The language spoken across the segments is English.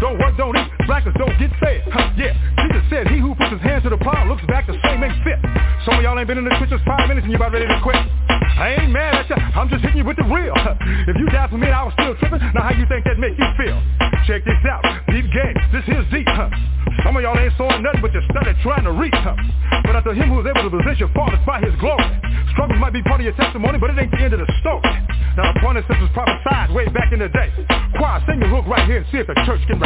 Don't work don't eat. Blackers don't get fed. Huh, yeah. Jesus said he who puts his hand to the plow looks back the same ain't fit. Some of y'all ain't been in the trenches five minutes and you about ready to quit. I ain't mad at ya. I'm just hitting you with the real. If you died for me I was still tripping, now how you think that make you feel? Check this out. Deep game. This here's deep. Huh? Some of y'all ain't sawing nothing but you studied trying to reach something. But after him who is able to position fathers by his glory. Struggles might be part of your testimony, but it ain't the end of the story. Now the point is this was prophesied way back in the day. Choir, sing your hook right here and see if the church can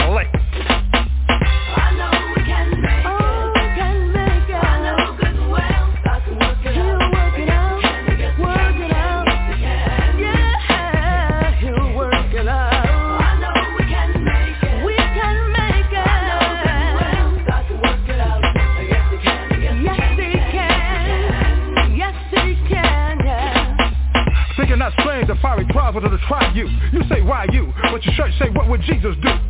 Thinking not strange, the fiery trials wanted to try you. You say, why you? But your church say, what would Jesus do?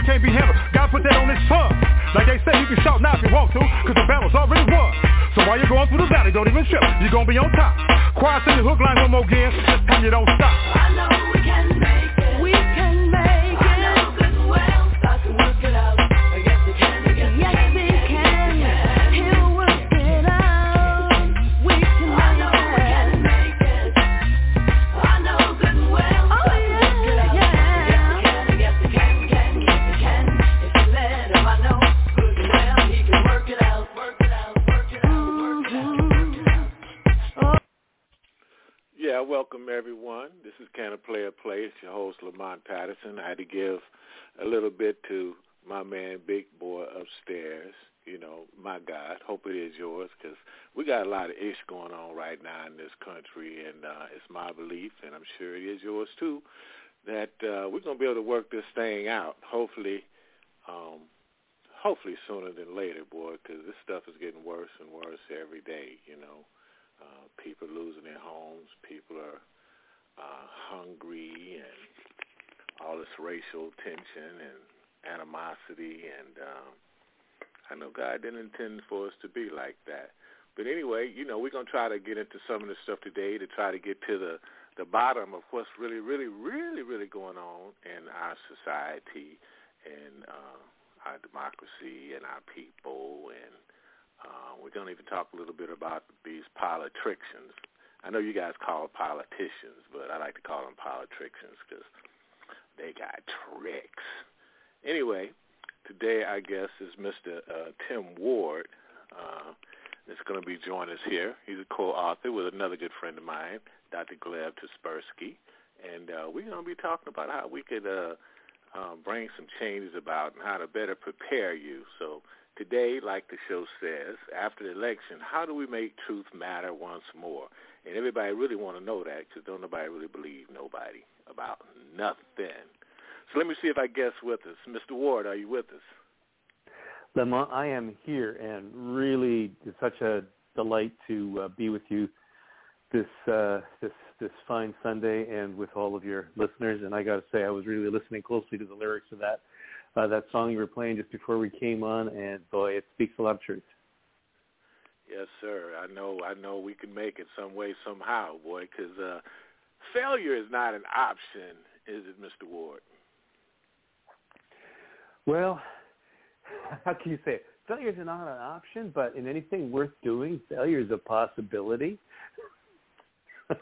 that can't be handled. God put that on his son. Like they say, you can shout now if you want to, cause the battle's already won. So while you're going through the valley, don't even trip. You're gonna be on top. Choir, sing the hook line one more again. This time you don't stop. I know we can make Patterson. I had to give a little bit to my man Big Boy upstairs. You know, my God, hope it is yours because we got a lot of ish going on right now in this country, and uh, it's my belief, and I'm sure it is yours too, that uh, we're gonna be able to work this thing out. Hopefully, um, hopefully sooner than later, boy, because this stuff is getting worse and worse every day. You know. Uh, people losing their homes. People are uh, hungry, and all this racial tension and animosity. And um, I know God didn't intend for us to be like that. But anyway, you know, we're gonna try to get into some of this stuff today to try to get to the the bottom of what's really, really, really, really going on in our society and uh, our democracy and our people and uh, we're to even talk a little bit about these politicians. I know you guys call them politicians, but I like to call them politicians because they got tricks. Anyway, today I guess is Mr. Uh, Tim Ward. Uh, that's going to be joining us here. He's a co-author with another good friend of mine, Dr. Gleb Tsipursky, and uh, we're going to be talking about how we could uh, uh, bring some changes about and how to better prepare you. So today, like the show says, after the election, how do we make truth matter once more? And everybody really want to know that because don't nobody really believe nobody about nothing. So let me see if I guess with us. Mr. Ward, are you with us? Lamont, I am here, and really, it's such a delight to uh, be with you this uh, this this fine Sunday, and with all of your listeners. And I got to say, I was really listening closely to the lyrics of that uh, that song you were playing just before we came on, and boy, it speaks a lot of truth. Yes, sir. I know. I know we can make it some way, somehow, boy. Because uh, failure is not an option, is it, Mr. Ward? Well, how can you say it? Failure is not an option, but in anything worth doing, failure is a possibility.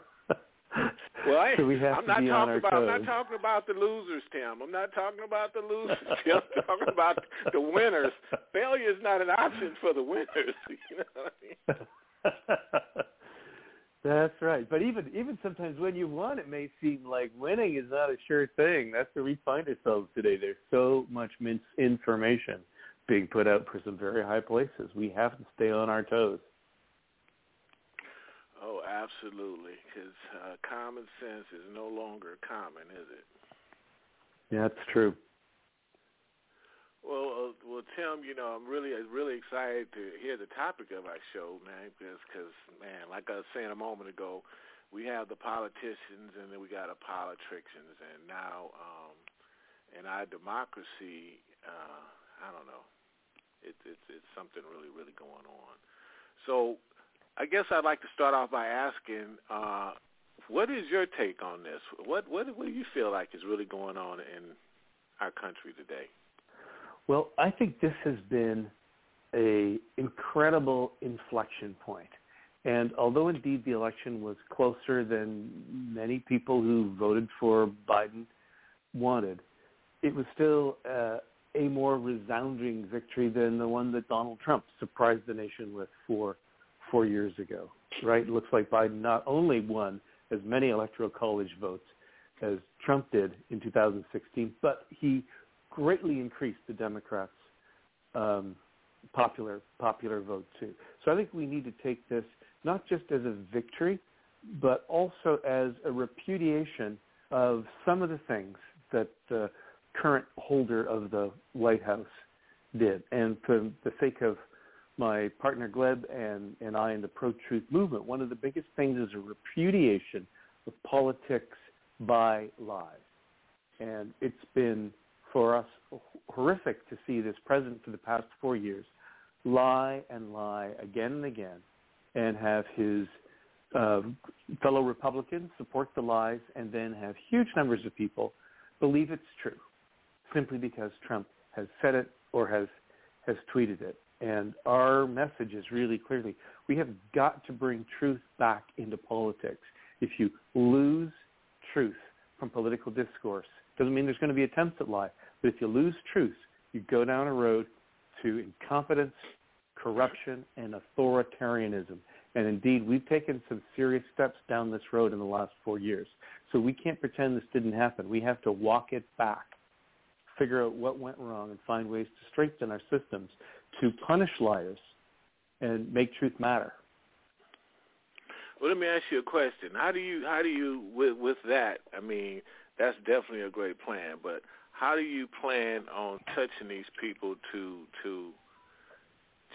Well, I, so we have I'm not talking about. toes. I'm not talking about the losers, Tim. I'm not talking about the losers. Tim. I'm talking about the winners. Failure is not an option for the winners. You know what I mean? That's right. But even even sometimes when you won, it may seem like winning is not a sure thing. That's where we find ourselves today. There's so much misinformation being put out for some very high places. We have to stay on our toes. Oh, absolutely. Because uh, common sense is no longer common, is it? Yeah, that's true. Well, uh, well, Tim, you know, I'm really, really excited to hear the topic of our show, man. Because, cause, man, like I was saying a moment ago, we have the politicians, and then we got the politicians, and now, um, in our democracy, uh, I don't know, it, it's it's something really, really going on. So, I guess I'd like to start off by asking, uh, what is your take on this? What what what do you feel like is really going on in our country today? Well, I think this has been a incredible inflection point. And although indeed the election was closer than many people who voted for Biden wanted, it was still uh, a more resounding victory than the one that Donald Trump surprised the nation with four four years ago. Right? It looks like Biden not only won as many electoral college votes as Trump did in 2016, but he greatly increased the Democrats' um, popular popular vote too. So I think we need to take this not just as a victory, but also as a repudiation of some of the things that the current holder of the White House did. And for the sake of my partner Gleb and, and I in the pro-truth movement, one of the biggest things is a repudiation of politics by lies. And it's been for us horrific to see this president for the past four years lie and lie again and again and have his uh, fellow Republicans support the lies and then have huge numbers of people believe it's true simply because Trump has said it or has has tweeted it. And our message is really clearly we have got to bring truth back into politics. If you lose truth from political discourse, doesn't mean there's going to be attempts at lie, but if you lose truth, you go down a road to incompetence, corruption, and authoritarianism. And indeed, we've taken some serious steps down this road in the last four years. So we can't pretend this didn't happen. We have to walk it back, figure out what went wrong, and find ways to strengthen our systems to punish liars and make truth matter. Well, let me ask you a question. How do you, how do you, with with that? I mean, that's definitely a great plan, but how do you plan on touching these people to to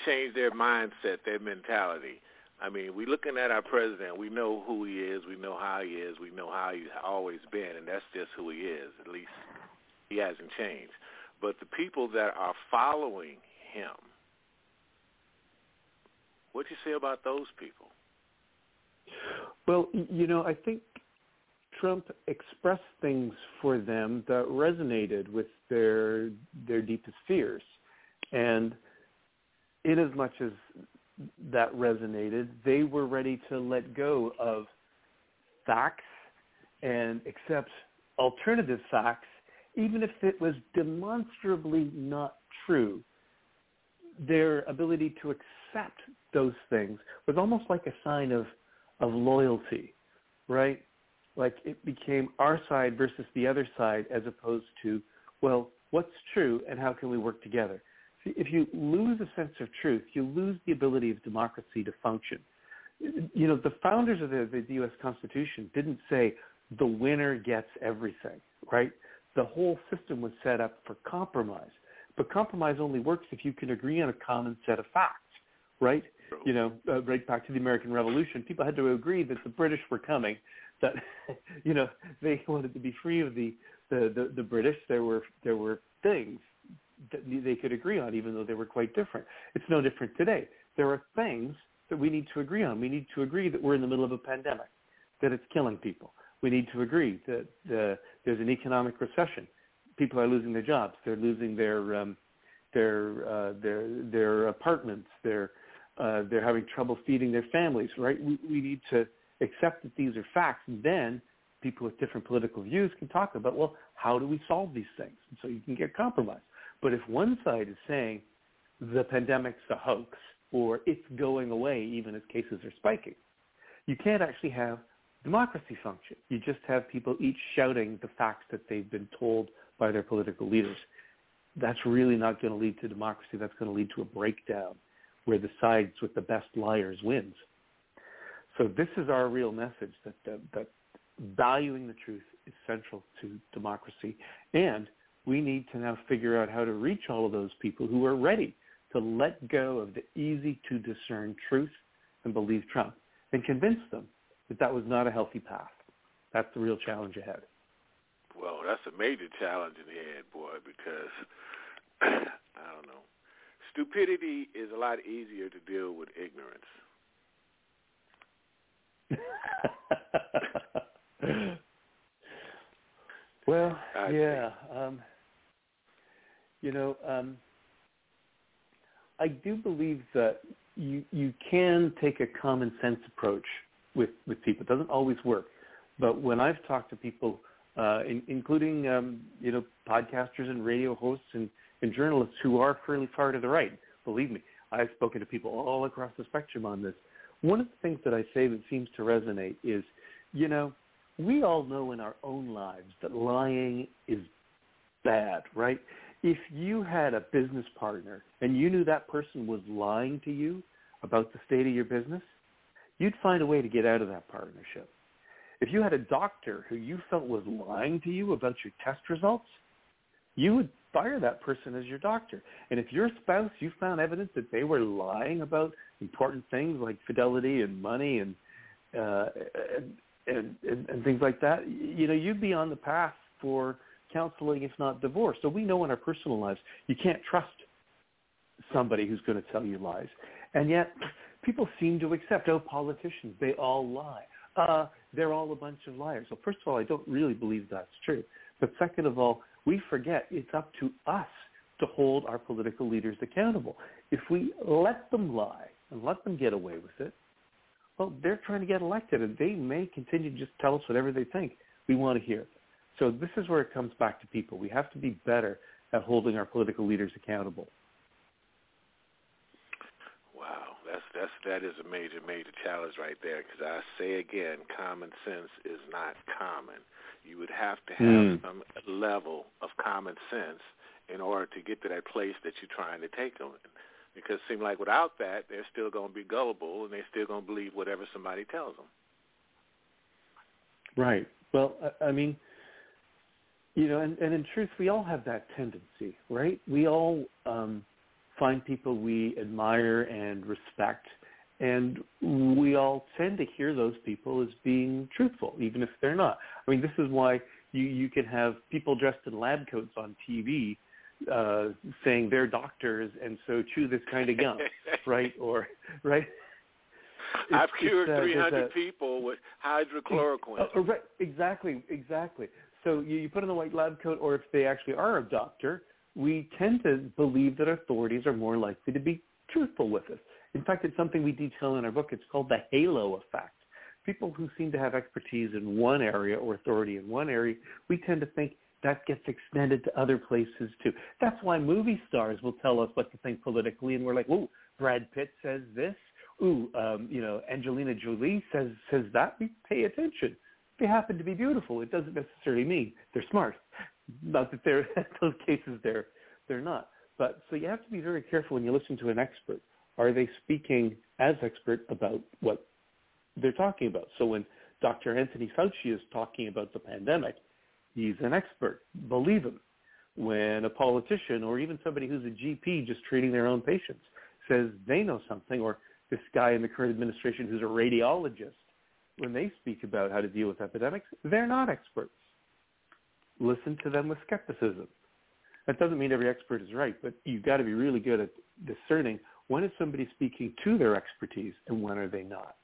change their mindset, their mentality? I mean, we're looking at our president. We know who he is. We know how he is. We know how he's always been, and that's just who he is. At least he hasn't changed. But the people that are following him, what do you say about those people? Well, you know, I think Trump expressed things for them that resonated with their their deepest fears, and in as much as that resonated, they were ready to let go of facts and accept alternative facts, even if it was demonstrably not true. Their ability to accept those things was almost like a sign of of loyalty, right? Like it became our side versus the other side as opposed to, well, what's true and how can we work together? If you lose a sense of truth, you lose the ability of democracy to function. You know, the founders of the, the U.S. Constitution didn't say the winner gets everything, right? The whole system was set up for compromise. But compromise only works if you can agree on a common set of facts, right? You know, uh, right back to the American Revolution, people had to agree that the British were coming, that you know they wanted to be free of the the the, the British. There were there were things that they could agree on, even though they were quite different. It's no different today. There are things that we need to agree on. We need to agree that we're in the middle of a pandemic, that it's killing people. We need to agree that uh, there's an economic recession. People are losing their jobs. They're losing their um, their uh, their their apartments. They're uh, they're having trouble feeding their families. Right? We, we need to accept that these are facts. And then people with different political views can talk about, well, how do we solve these things? And so you can get compromise. But if one side is saying the pandemic's a hoax or it's going away even as cases are spiking, you can't actually have democracy function. You just have people each shouting the facts that they've been told by their political leaders. That's really not going to lead to democracy. That's going to lead to a breakdown where the sides with the best liars wins. So this is our real message that, that, that valuing the truth is central to democracy. And we need to now figure out how to reach all of those people who are ready to let go of the easy to discern truth and believe Trump and convince them that that was not a healthy path. That's the real challenge ahead. Well, that's a major challenge in the head, boy, because I don't know. Stupidity is a lot easier to deal with ignorance. well, I yeah. Um, you know, um, I do believe that you you can take a common sense approach with with people. It doesn't always work, but when I've talked to people, uh, in, including um, you know podcasters and radio hosts and, and journalists who are fairly far to the right, believe me, I've spoken to people all across the spectrum on this. One of the things that I say that seems to resonate is, you know, we all know in our own lives that lying is bad, right? If you had a business partner and you knew that person was lying to you about the state of your business, you'd find a way to get out of that partnership. If you had a doctor who you felt was lying to you about your test results, you would fire that person as your doctor. And if your spouse, you found evidence that they were lying about important things like fidelity and money and uh, and, and, and things like that, you know, you'd be on the path for counseling, if not divorce. So we know in our personal lives, you can't trust somebody who's going to tell you lies. And yet, people seem to accept, oh, politicians, they all lie. Uh, they're all a bunch of liars. So first of all, I don't really believe that's true. But second of all, we forget it's up to us to hold our political leaders accountable. If we let them lie and let them get away with it, well, they're trying to get elected, and they may continue to just tell us whatever they think we want to hear. So this is where it comes back to people. We have to be better at holding our political leaders accountable. Wow, that's that's that is a major major challenge right there. Because I say again, common sense is not common. You would have to have Mm. some level of common sense in order to get to that place that you're trying to take them. Because it seems like without that, they're still going to be gullible and they're still going to believe whatever somebody tells them. Right. Well, I, I mean, you know, and, and in truth, we all have that tendency, right? We all um, find people we admire and respect, and we all tend to hear those people as being truthful, even if they're not. I mean, this is why you, you can have people dressed in lab coats on TV uh, saying they're doctors and so chew this kind of gum, right? Or, right? I've cured uh, 300 a- people with hydrochloroquine. uh, right, exactly, exactly. So you, you put on the white lab coat, or if they actually are a doctor, we tend to believe that authorities are more likely to be truthful with us. In fact, it's something we detail in our book. It's called the halo effect. People who seem to have expertise in one area or authority in one area, we tend to think that gets extended to other places too. That's why movie stars will tell us what to think politically, and we're like, "Ooh, Brad Pitt says this. Ooh, um, you know, Angelina Jolie says says that." We pay attention. They happen to be beautiful. It doesn't necessarily mean they're smart. Not that they're those cases they're they're not. But so you have to be very careful when you listen to an expert. Are they speaking as expert about what they're talking about? So when Dr. Anthony Fauci is talking about the pandemic, he's an expert. Believe him. When a politician or even somebody who's a GP just treating their own patients says they know something, or this guy in the current administration who's a radiologist, when they speak about how to deal with epidemics, they're not experts. Listen to them with skepticism. That doesn't mean every expert is right, but you've got to be really good at discerning when is somebody speaking to their expertise and when are they not.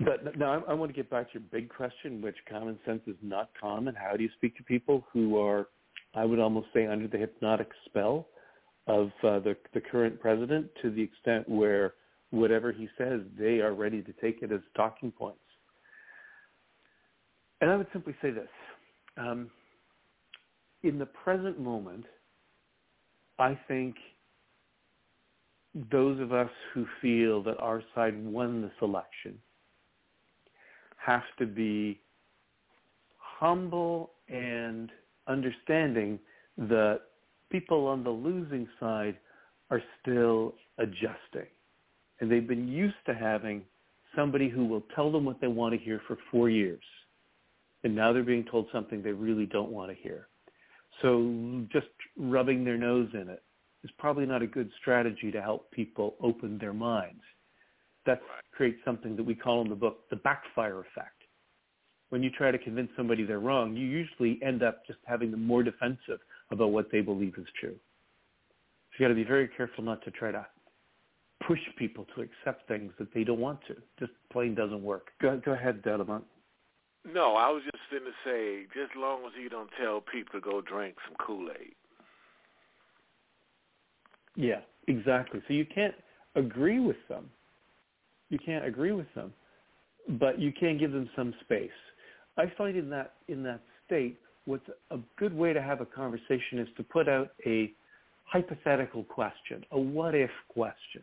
But now I, I want to get back to your big question, which common sense is not common. How do you speak to people who are, I would almost say, under the hypnotic spell of uh, the the current president to the extent where whatever he says, they are ready to take it as talking points. And I would simply say this. Um, in the present moment, I think those of us who feel that our side won this election have to be humble and understanding that people on the losing side are still adjusting. And they've been used to having somebody who will tell them what they want to hear for four years. And now they're being told something they really don't want to hear. So just rubbing their nose in it is probably not a good strategy to help people open their minds. That Right. creates something that we call in the book the backfire effect. When you try to convince somebody they're wrong, you usually end up just having them more defensive about what they believe is true. So you got to be very careful not to try to push people to accept things that they don't want to. Just plain doesn't work. Go, go ahead, Delamont. No, I was just going to say, just as long as you don't tell people to go drink some Kool-Aid. Yeah, exactly. So you can't agree with them. You can't agree with them, but you can give them some space. I find in that in that state, what's a good way to have a conversation is to put out a hypothetical question, a what if question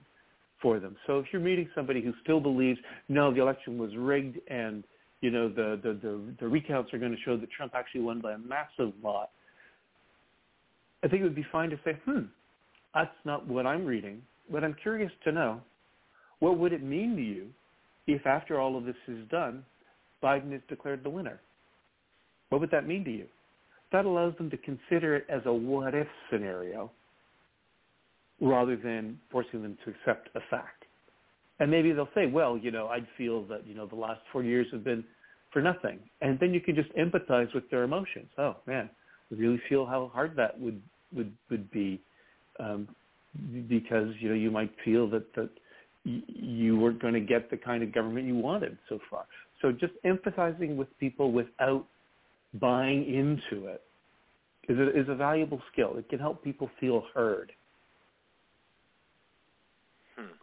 for them. So if you're meeting somebody who still believes, no, the election was rigged and you know the the the, the recounts are going to show that Trump actually won by a massive lot, I think it would be fine to say, hmm, that's not what I'm reading, but I'm curious to know what would it mean to you if after all of this is done, Biden is declared the winner? What would that mean to you? That allows them to consider it as a what if scenario rather than forcing them to accept a fact. And maybe they'll say, well, you know, I'd feel that, you know, the last four years have been for nothing. And then you can just empathize with their emotions. Oh, man, I really feel how hard that would, would, would be um, because, you know, you might feel that, that you weren't going to get the kind of government you wanted so far. So just empathizing with people without buying into it is a, is a valuable skill. It can help people feel heard. Hmm.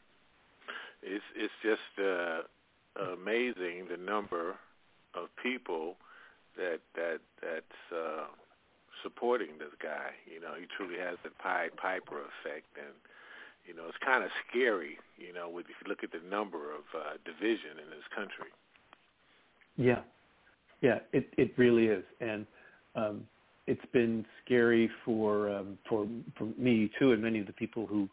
It's it's just uh, amazing the number of people that that that's uh, supporting this guy. You know, he truly has the Pied Piper effect, and you know, it's kind of scary. You know, if you look at the number of uh, division in this country. Yeah, yeah, it it really is, and um, it's been scary for um, for for me too, and many of the people who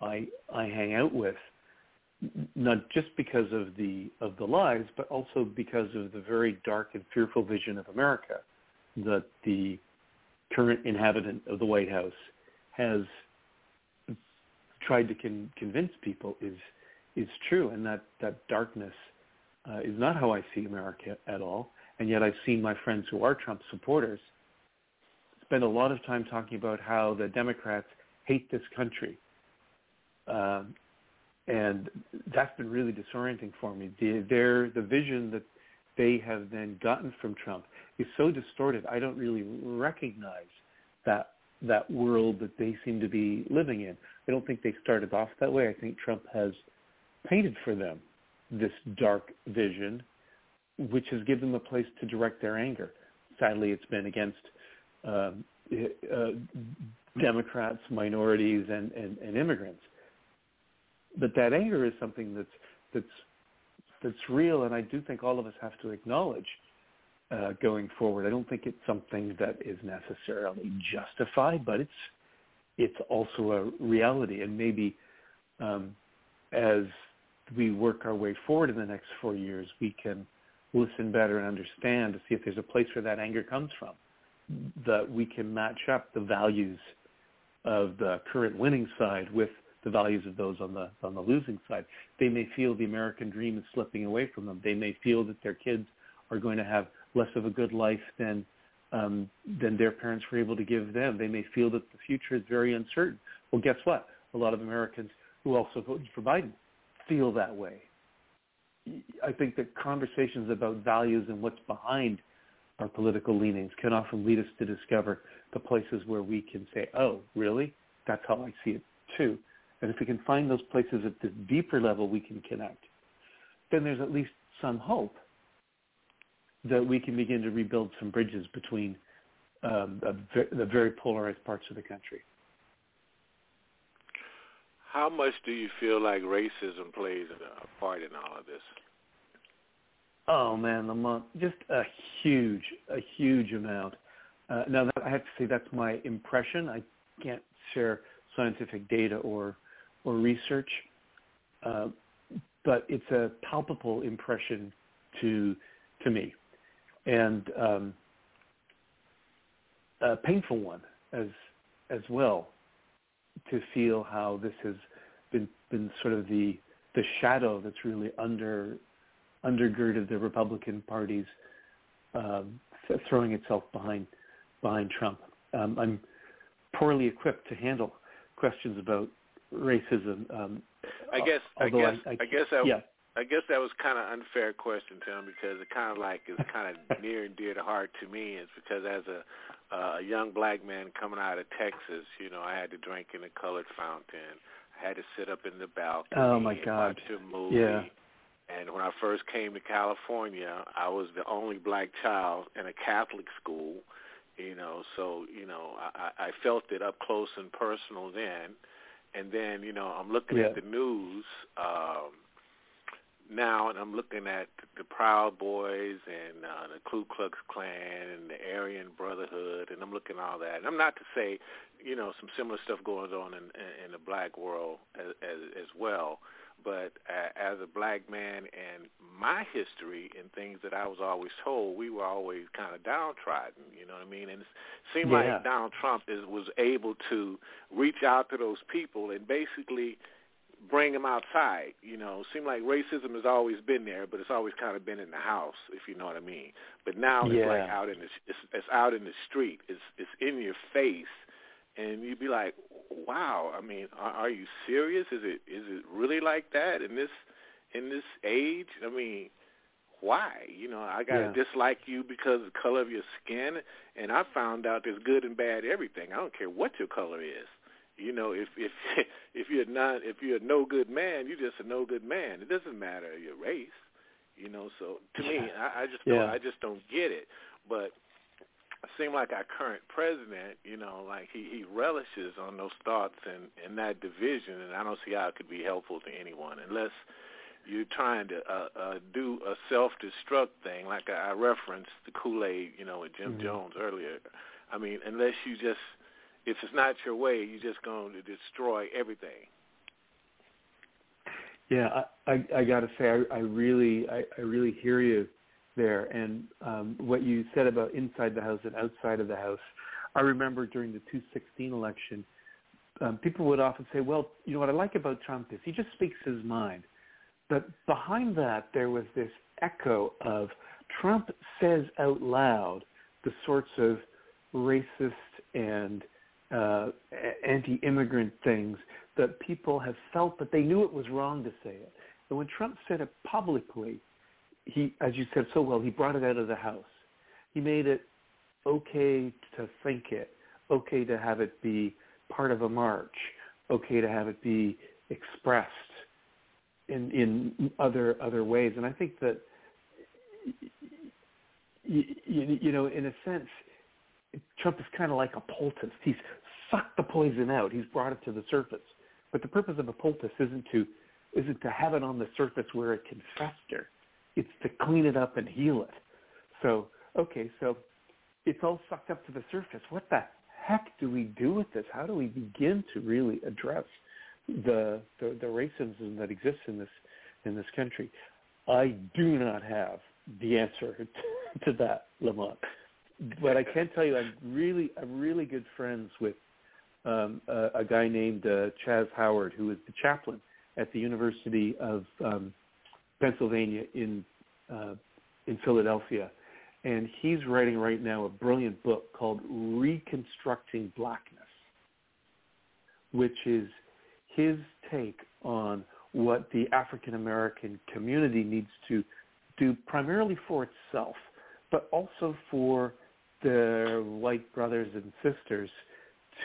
I I hang out with, not just because of the of the lies, but also because of the very dark and fearful vision of America that the current inhabitant of the White House has tried to con- convince people is is true, and that that darkness uh, is not how I see America at all. And yet I've seen my friends who are Trump supporters spend a lot of time talking about how the Democrats hate this country. Um, and that's been really disorienting for me. The, their, the vision that they have then gotten from Trump is so distorted. I don't really recognize that that world that they seem to be living in. I don't think they started off that way. I think Trump has painted for them this dark vision, which has given them a place to direct their anger. Sadly, it's been against um, uh, Democrats, minorities, and, and, and immigrants. But that anger is something that's that's that's real, and I do think all of us have to acknowledge uh, going forward. I don't think it's something that is necessarily justified, but it's it's also a reality, and maybe um, as we work our way forward in the next four years, we can listen better and understand to see if there's a place where that anger comes from, that we can match up the values of the current winning side with the values of those on the on the losing side. They may feel the American dream is slipping away from them. They may feel that their kids are going to have less of a good life than um, than their parents were able to give them. They may feel that the future is very uncertain. Well, guess what? A lot of Americans who also voted for Biden feel that way. I think that conversations about values and what's behind our political leanings can often lead us to discover the places where we can say, oh, really? That's how I see it too. And if we can find those places at the deeper level we can connect, then there's at least some hope that we can begin to rebuild some bridges between um, the very polarized parts of the country. How much do you feel like racism plays a part in all of this? Oh man, Lamont, just a huge, a huge amount. Uh, now, that, I have to say that's my impression. I can't share scientific data or or research, uh, but it's a palpable impression to to me, and um, a painful one as as well to feel how this has been been sort of the the shadow that's really under undergirded the Republican Party's um, throwing itself behind behind Trump. Um, I'm poorly equipped to handle questions about racism. Um, I guess I guess I, I, I guess that yeah. I guess that was kind of unfair question to him because it kind of like is kind of near and dear to heart to me. Is because as a uh, a young black man coming out of Texas, you know, I had to drink in a colored fountain. I had to sit up in the balcony oh my God. watch a movie. Yeah. And when I first came to California, I was the only black child in a Catholic school, you know, so, you know, I, I felt it up close and personal then. And then, you know, I'm looking yeah. at the news um, now, and I'm looking at the Proud Boys and uh, the Ku Klux Klan and the Aryan Brotherhood, and I'm looking at all that. And I'm not to say, you know, some similar stuff going on in, in, in the black world as, as, as well but uh, as a black man and my history and things that I was always told, we were always kind of downtrodden. You know what I mean? And it seemed yeah. like Donald Trump is was able to reach out to those people and basically bring them outside. You know, seemed like racism has always been there, but it's always kind of been in the house, if you know what I mean. But now yeah. it's like out in the it's, it's out in the street. It's it's in your face, and you'd be like, wow, I mean, are, are you serious? Is it is it really like that in this in this age? I mean, why? You know, I gotta yeah. dislike you because of the color of your skin, and I found out there's good and bad everything. I don't care what your color is. You know, if if if you're not if you're a no good man, you're just a no good man. It doesn't matter your race. You know, so to me, I, I just don't. I just don't get it. But it seems like our current president, you know, like he, he relishes on those thoughts and, and that division, and I don't see how it could be helpful to anyone unless you're trying to uh, uh, do a self-destruct thing, like I, I referenced the Kool-Aid, you know, with Jim mm-hmm. Jones earlier. I mean, unless you just, if it's not your way, you're just going to destroy everything. Yeah, I I, I got to say, I, I really I, I really hear you there. And um, what you said about inside the house and outside of the house, I remember during the 2016 election, um, people would often say, well, you know what I like about Trump is he just speaks his mind. But behind that, there was this echo of Trump says out loud the sorts of racist and uh, anti-immigrant things that people have felt, but they knew it was wrong to say it. And when Trump said it publicly, he, as you said so well, he brought it out of the house. He made it okay to think it, okay to have it be part of a march, okay to have it be expressed in in other other ways. And I think that you, you, you know, in a sense, Trump is kind of like a poultice. He's sucked the poison out. He's brought it to the surface. But the purpose of a poultice isn't to isn't to have it on the surface where it can fester it's to clean it up and heal it. So, okay, so it's all sucked up to the surface. What the heck do we do with this? How do we begin to really address the the, the racism that exists in this in this country? I do not have the answer to that, Lamont. But I can tell you, I'm really I'm really good friends with um, a, a guy named uh, Chaz Howard, who is the chaplain at the University of um, Pennsylvania in uh, in Philadelphia, and he's writing right now a brilliant book called Reconstructing Blackness, which is his take on what the African American community needs to do primarily for itself, but also for their white brothers and sisters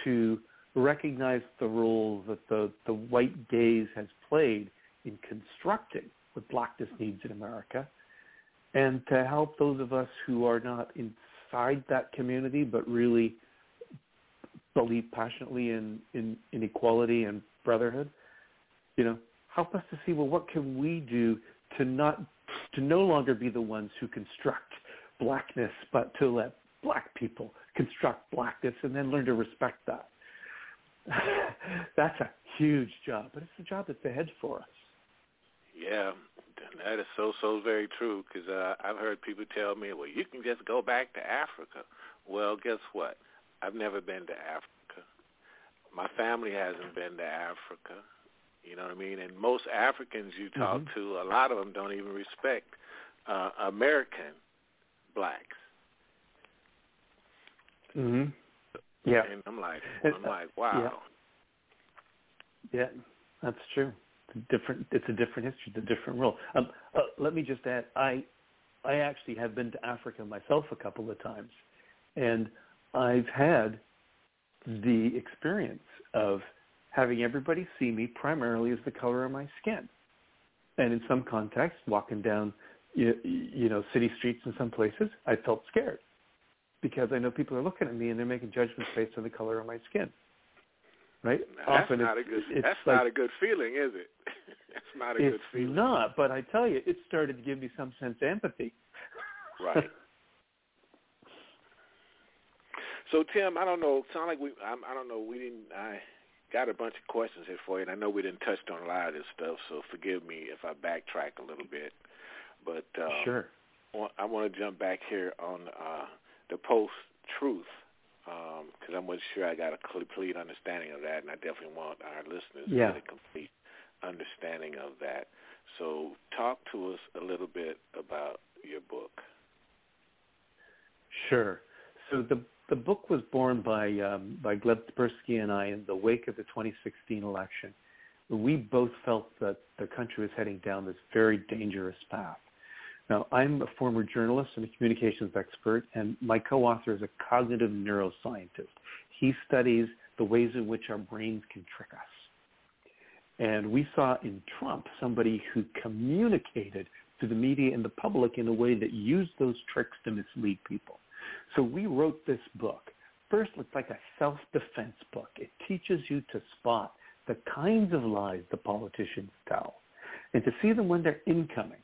to recognize the role that the, the white gaze has played in constructing what blackness needs in America, and to help those of us who are not inside that community but really believe passionately in, in, in equality and brotherhood, you know, help us to see well what can we do to not to no longer be the ones who construct blackness, but to let black people construct blackness and then learn to respect that. that's a huge job, but it's a job that's ahead for us. Yeah, that is so so very true. Because uh, I've heard people tell me, "Well, you can just go back to Africa." Well, guess what? I've never been to Africa. My family hasn't been to Africa. You know what I mean? And most Africans you talk Mhm. to, a lot of them don't even respect uh, American blacks. hmm Yeah, And I'm like, I'm uh, like, wow. yeah, that's true. Different. It's a different history. It's a different role. Um, uh, let me just add, I, I actually have been to Africa myself a couple of times, and I've had the experience of having everybody see me primarily as the color of my skin, and in some contexts, walking down, you, you know, city streets in some places, I felt scared because I know people are looking at me and they're making judgments based on the color of my skin. Right? That's Often not it's, a good. it's That's like, not a good feeling, is it? that's not a it's good feeling. not, but I tell you, it started to give me some sense of empathy. Right. So Tim, I don't know. Sound like we. I, I don't know. We didn't. I got a bunch of questions here for you, and I know we didn't touch on a lot of this stuff. So forgive me if I backtrack a little bit. But uh, sure. I want to jump back here on uh, the post truth because I'm not sure I got a complete understanding of that, and I definitely want our listeners Yeah. to get a complete understanding of that. So talk to us a little bit about your book. Sure. So the the book was born by um, by Gleb Tsipursky and I in the wake of the 2016 election. We both felt that the country was heading down this very dangerous path. Now, I'm a former journalist and a communications expert, and my co-author is a cognitive neuroscientist. He studies the ways in which our brains can trick us. And we saw in Trump somebody who communicated to the media and the public in a way that used those tricks to mislead people. So we wrote this book. First, it's like a self-defense book. It teaches you to spot the kinds of lies the politicians tell and to see them when they're incoming.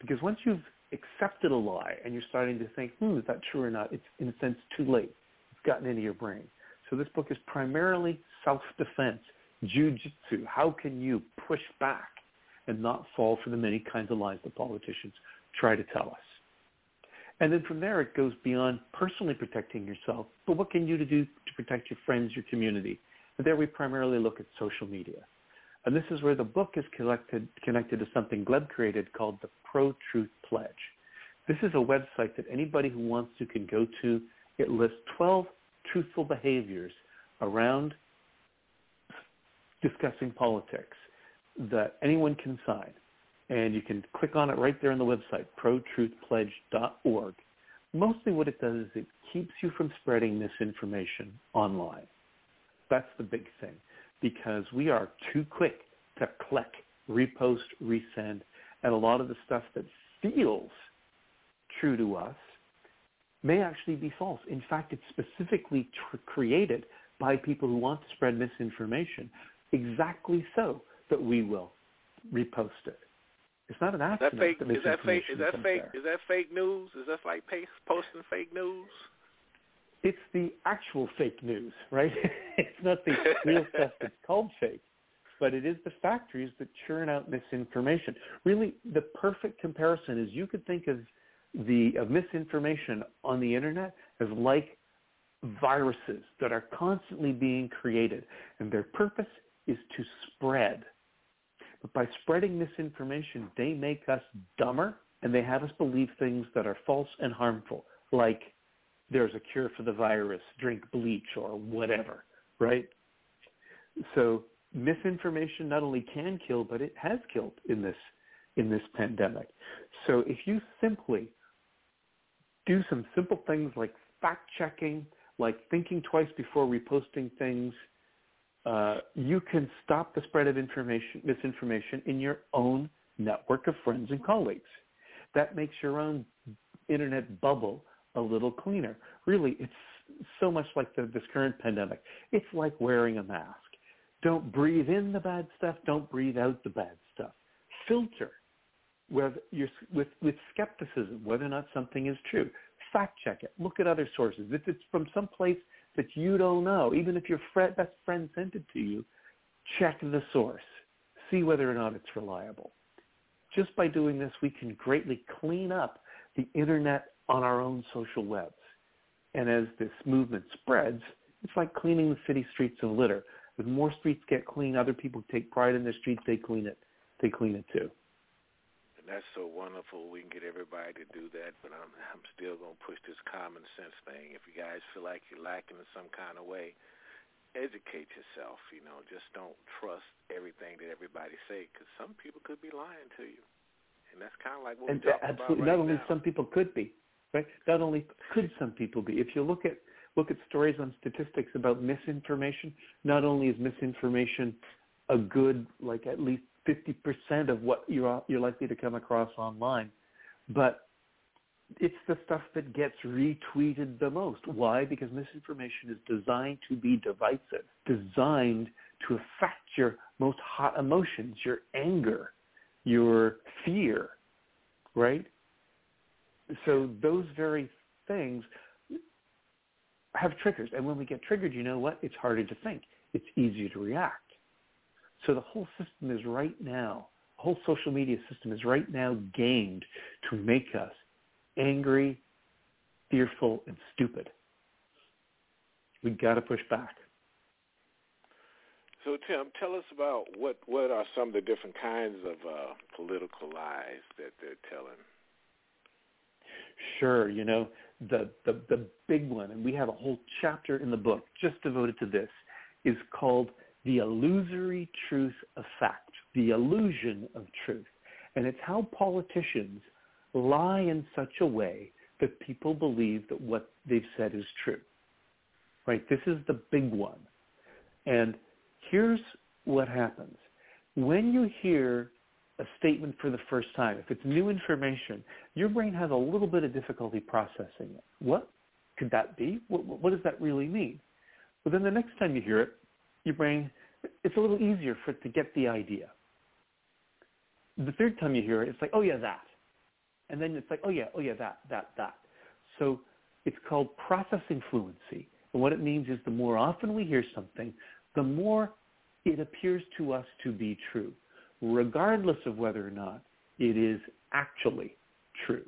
Because once you've accepted a lie and you're starting to think, hmm, is that true or not, it's in a sense too late. It's gotten into your brain. So this book is primarily self-defense, jujitsu. How can you push back and not fall for the many kinds of lies the politicians try to tell us? And then from there, it goes beyond personally protecting yourself, but what can you do to protect your friends, your community? And there we primarily look at social media. And this is where the book is collected, connected to something Gleb created called the Pro-Truth Pledge. This is a website that anybody who wants to can go to. It lists 12 truthful behaviors around discussing politics that anyone can sign. And you can click on it right there on the website, protruthpledge.org. Mostly what it does is it keeps you from spreading misinformation online. That's the big thing because we are too quick to click, repost, resend, and a lot of the stuff that feels true to us may actually be false. In fact, it's specifically tr- created by people who want to spread misinformation exactly so that we will repost it. It's not an Is accident that fake? that Is that fake? Is that fake? Is that fake news? Is that like posting fake news? It's the actual fake news, right? it's not the real stuff that's called fake, but it is the factories that churn out misinformation. Really, the perfect comparison is you could think of the of misinformation on the internet as like viruses that are constantly being created, and their purpose is to spread. But by spreading misinformation, they make us dumber, and they have us believe things that are false and harmful, like there's a cure for the virus, drink bleach or whatever, right? So misinformation not only can kill, but it has killed in this in this pandemic. So if you simply do some simple things like fact checking, like thinking twice before reposting things, uh, you can stop the spread of information, misinformation in your own network of friends and colleagues. that makes your own internet bubble a little cleaner. Really, it's so much like the, this current pandemic. It's like wearing a mask. Don't breathe in the bad stuff. Don't breathe out the bad stuff. Filter with, with skepticism whether or not something is true. Fact check it. Look at other sources. If it's from some place that you don't know, even if your best friend sent it to you, check the source. See whether or not it's reliable. Just by doing this, we can greatly clean up the internet on our own social webs. And as this movement spreads, it's like cleaning the city streets of litter. As more streets get clean, other people take pride in their streets, they clean it. They clean it too. And that's so wonderful. We can get everybody to do that, but I'm I'm still gonna push this common sense thing. If you guys feel like you're lacking in some kind of way, educate yourself. You know, just don't trust everything that everybody say, because some people could be lying to you, and that's kind of like what and we're talking absolutely, about right not only now. some people could be, right? Not only could some people be. If you look at look at stories on statistics about misinformation, not only is misinformation a good, like at least 50% of what you're, you're likely to come across online, but it's the stuff that gets retweeted the most. Why? Because misinformation is designed to be divisive, designed to affect your most hot emotions, your anger, your fear, right? So those very things have triggers. And when we get triggered, you know what? It's harder to think. It's easier to react. So the whole system is right now, the whole social media system is right now gamed to make us angry, fearful, and stupid. We've got to push back. So Tim, tell us about what what are some of the different kinds of uh, political lies that they're telling. Sure, you know the, the the big one, and we have a whole chapter in the book just devoted to this, is called the illusory truth effect, the illusion of truth, and it's how politicians lie in such a way that people believe that what they've said is true. Right? This is the big one, and here's what happens when you hear a statement for the first time, if it's new information, your brain has a little bit of difficulty processing it. What could that be? What, what does that really mean? Well, then the next time you hear it, your brain, it's a little easier for it to get the idea. The third time you hear it, it's like, oh yeah, that. And then it's like, oh yeah, oh yeah, that, that, that. So it's called processing fluency. And what it means is the more often we hear something, the more it appears to us to be true regardless of whether or not it is actually true.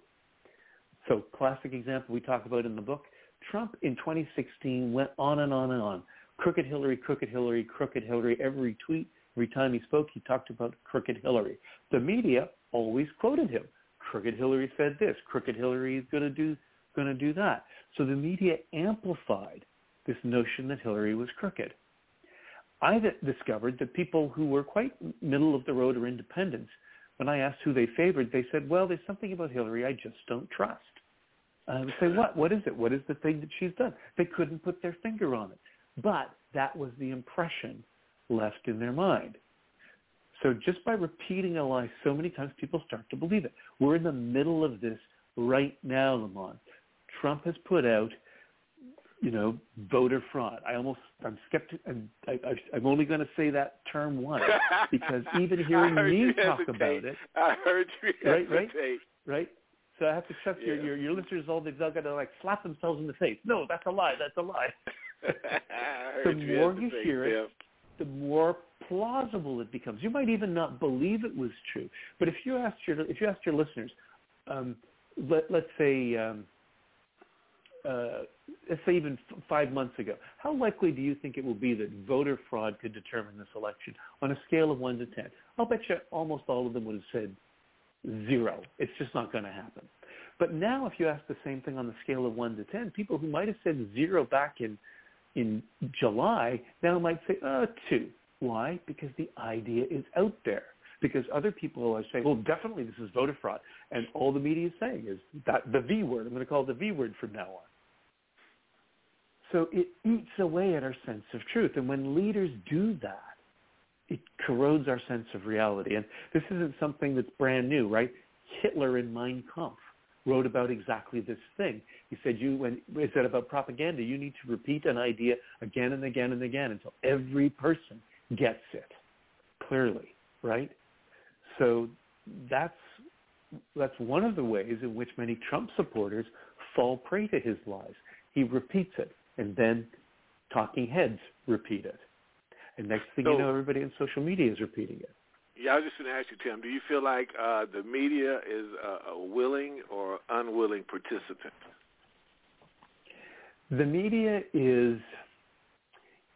So classic example we talk about in the book, Trump in 2016 went on and on and on. Crooked Hillary, crooked Hillary, crooked Hillary. Every tweet, every time he spoke, he talked about crooked Hillary. The media always quoted him. Crooked Hillary said this. Crooked Hillary is going to do going to do that. So the media amplified this notion that Hillary was crooked. I discovered that people who were quite middle of the road or independents, when I asked who they favored, they said, well, there's something about Hillary I just don't trust. I would say, what? What is it? What is the thing that she's done? They couldn't put their finger on it. But that was the impression left in their mind. So just by repeating a lie so many times, people start to believe it. We're in the middle of this right now, Lamont. Trump has put out you know, voter fraud. I almost, I'm skeptic, and I, I, I'm only going to say that term once because even hearing me talk hesitate. about it, I heard you right, right, right. So I have to trust Yeah. your, your your listeners. All they've got to like slap themselves in the face. No, that's a lie. That's a lie. The you more you hear it, the more plausible it becomes. You might even not believe it was true. But if you asked your if you asked your listeners, um, let let's say. Um, uh, let's say even f- five months ago, how likely do you think it will be that voter fraud could determine this election on a scale of one to ten? I'll bet you almost all of them would have said zero. It's just not going to happen. But now, if you ask the same thing on the scale of one to ten, people who might have said zero back in in July now might say uh, two. Why? Because the idea is out there. Because other people are saying, well, definitely this is voter fraud. And all the media is saying is that the V word. I'm going to call it the V word from now on. So it eats away at our sense of truth. And when leaders do that, it corrodes our sense of reality. And this isn't something that's brand new, right? Hitler in Mein Kampf wrote about exactly this thing. He said, "You when he said about propaganda, you need to repeat an idea again and again and again until every person gets it clearly, right?" So that's that's one of the ways in which many Trump supporters fall prey to his lies. He repeats it, and then talking heads repeat it. And next thing So- you know, everybody on social media is repeating it. Yeah, I was just going to ask you, Tim. Do you feel like uh, the media is a, a willing or unwilling participant? The media is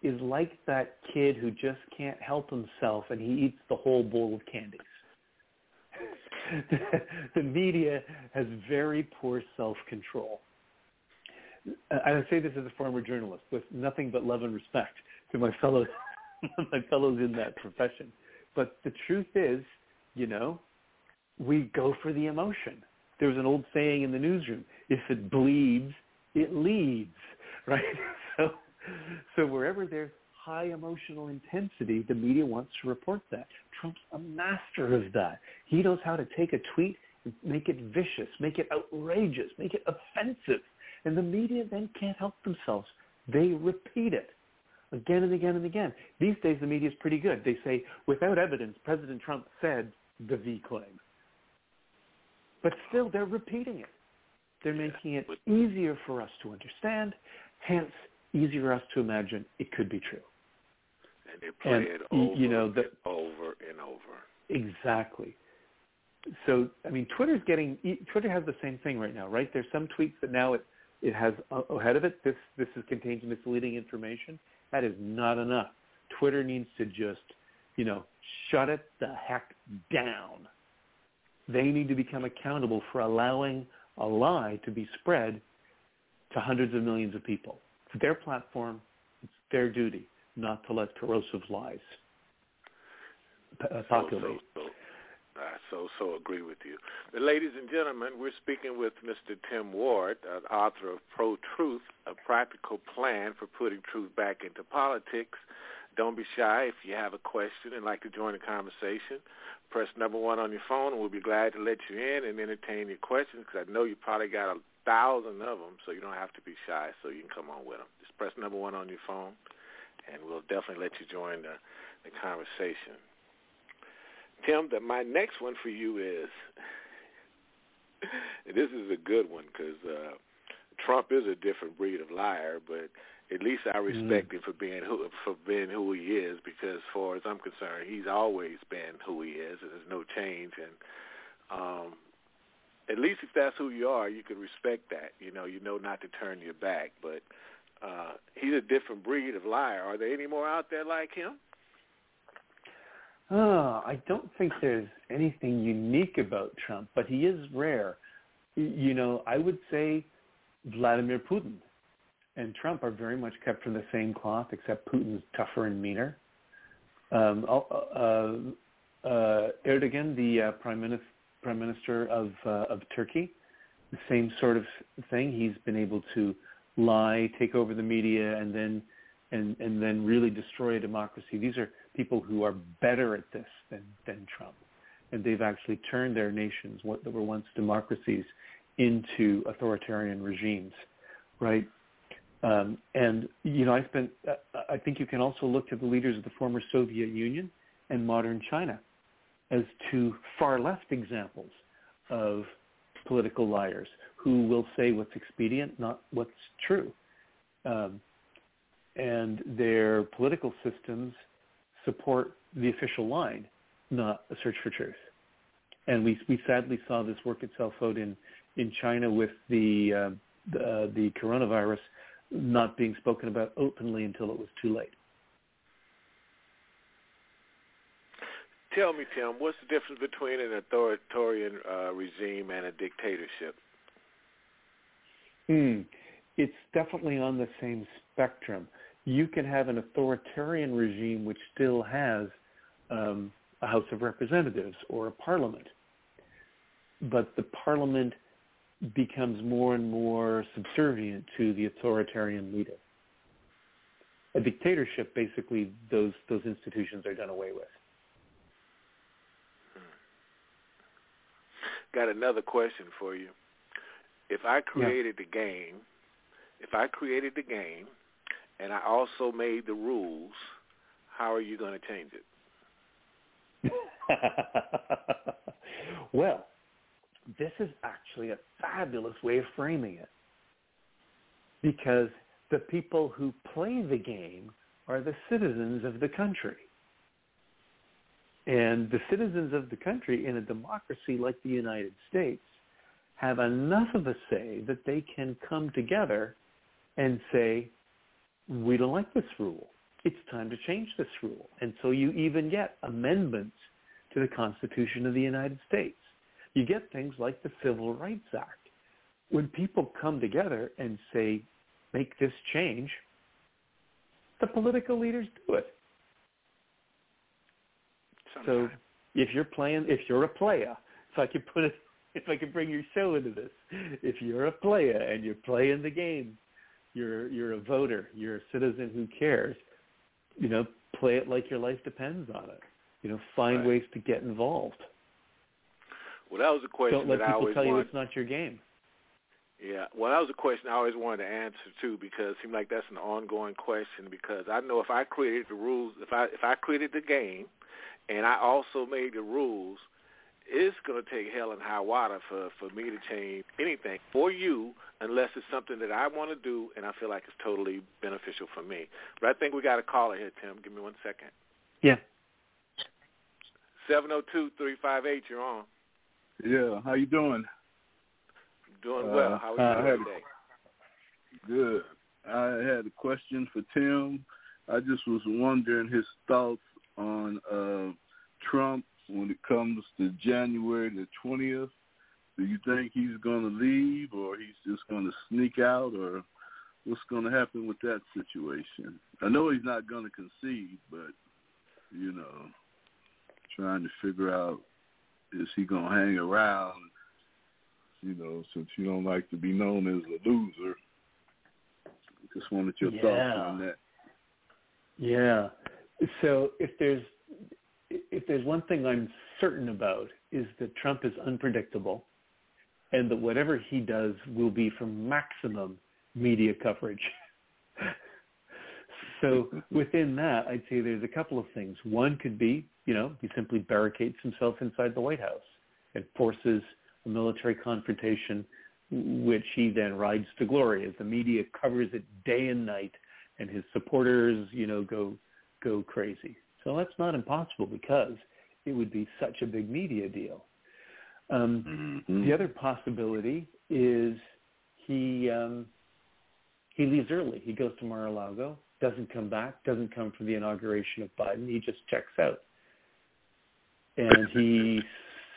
is like that kid who just can't help himself and he eats the whole bowl of candies. the media has very poor self-control. And I say this as a former journalist with nothing but love and respect to my fellows my fellows in that profession. But the truth is, you know, we go for the emotion. There's an old saying in the newsroom, if it bleeds, it leads, right? So, so wherever there's high emotional intensity, the media wants to report that. Trump's a master of that. He knows how to take a tweet and make it vicious, make it outrageous, make it offensive. And the media then can't help themselves. They repeat it again and again and again. These days, the media is pretty good. They say, without evidence, President Trump said the V claim. But still, they're repeating it. They're making it easier for us to understand, hence easier for us to imagine it could be true. And they play And, it over you know, the- and over and over. Exactly. So, I mean, Twitter's getting Twitter has the same thing right now, right? There's some tweets that now it it has uh, ahead of it. This this is, contains misleading information. That is not enough. Twitter needs to just, you know, shut it the heck down. They need to become accountable for allowing a lie to be spread to hundreds of millions of people. It's their platform. It's their duty not to let corrosive lies populate. So, so, I so so agree with you. But ladies and gentlemen, we're speaking with Mr. Tim Ward, uh, author of Pro Truth, a practical plan for putting truth back into politics. Don't be shy if you have a question and like to join the conversation. Press number one on your phone, and we'll be glad to let you in and entertain your questions because I know you probably got a thousand of them, so you don't have to be shy. So you can come on with them. Just press number one on your phone, and we'll definitely let you join the, the conversation. Tim, that my next one for you is, and this is a good one because uh, Trump is a different breed of liar, but at least I respect him for being who for being who he is because, as far as I'm concerned, he's always been who he is, and there's no change. And um, at least if that's who you are, you can respect that. You know, you know not to turn your back. But uh, he's a different breed of liar. Are there any more out there like him? Oh, I don't think there's anything unique about Trump, but he is rare. You know, I would say Vladimir Putin and Trump are very much kept from the same cloth, except Putin's tougher and meaner. Um, uh, uh, uh, Erdogan, the uh, prime minister, prime minister of uh, of Turkey, the same sort of thing. He's been able to lie, take over the media, and then and and then really destroy a democracy. These are people who are better at this than than Trump, and they've actually turned their nations, what were once democracies, into authoritarian regimes, right? Um, and you know, I spent. Uh, I think you can also look to the leaders of the former Soviet Union and modern China as two far left examples of political liars who will say what's expedient, not what's true. Um, and their political systems support the official line, not a search for truth. And we we sadly saw this work itself out in in China with the uh, the, uh, the coronavirus not being spoken about openly until it was too late. Tell me, Tim, what's the difference between an authoritarian uh, regime and a dictatorship? Hmm. It's definitely on the same spectrum. You can have an authoritarian regime which still has um, a House of Representatives or a parliament, but the parliament becomes more and more subservient to the authoritarian leader. A dictatorship, basically, those those institutions are done away with. got another question for you. If I created the game, if I created the game, and I also made the rules, how are you going to change it? well, this is actually a fabulous way of framing it because the people who play the game are the citizens of the country. And the citizens of the country in a democracy like the United States have enough of a say that they can come together and say, we don't like this rule. It's time to change this rule. And so you even get amendments to the Constitution of the United States. You get things like the Civil Rights Act. When people come together and say, make this change, the political leaders do it. So if you're playing, if you're a player, if I could put it, if I could bring your show into this, if you're a player and you're playing the game, you're you're a voter, you're a citizen who cares. You know, play it like your life depends on it. You know, find Right. ways to get involved. Well, that was a question Don't let that I people tell you wanted. it's not your game. Yeah, well, that was a question I always wanted to answer too, because it seemed like that's an ongoing question. Because I know if I created the rules, if I if I created the game, and I also made the rules, it's going to take hell and high water for for me to change anything for you, unless it's something that I want to do and I feel like it's totally beneficial for me. But I think we got a caller here, Tim. Give me one second. Yeah. Seven zero two three five eight. You're on. Yeah, how you doing? Doing Uh, well. How uh, are you had- doing today? Good. I had a question for Tim. I just was wondering his thoughts on uh, Trump when it comes to January the twentieth. Do you think he's going to leave, or he's just going to sneak out, or what's going to happen with that situation? I know he's not going to concede, but you know, trying to figure out is he going to hang around you know, since you don't like to be known as a loser. Just wanted your thoughts on that. Yeah. So if there's if there's one thing I'm certain about is that Trump is unpredictable and that whatever he does will be for maximum media coverage. so within that, I'd say there's a couple of things. One could be, you know, he simply barricades himself inside the White House and forces a military confrontation which he then rides to glory as the media covers it day and night and his supporters, you know, go go crazy. So that's not impossible because it would be such a big media deal. Um, Mhm. the other possibility is he um, he leaves early. He goes to Mar-a-Lago, doesn't come back, doesn't come for the inauguration of Biden. He just checks out, and he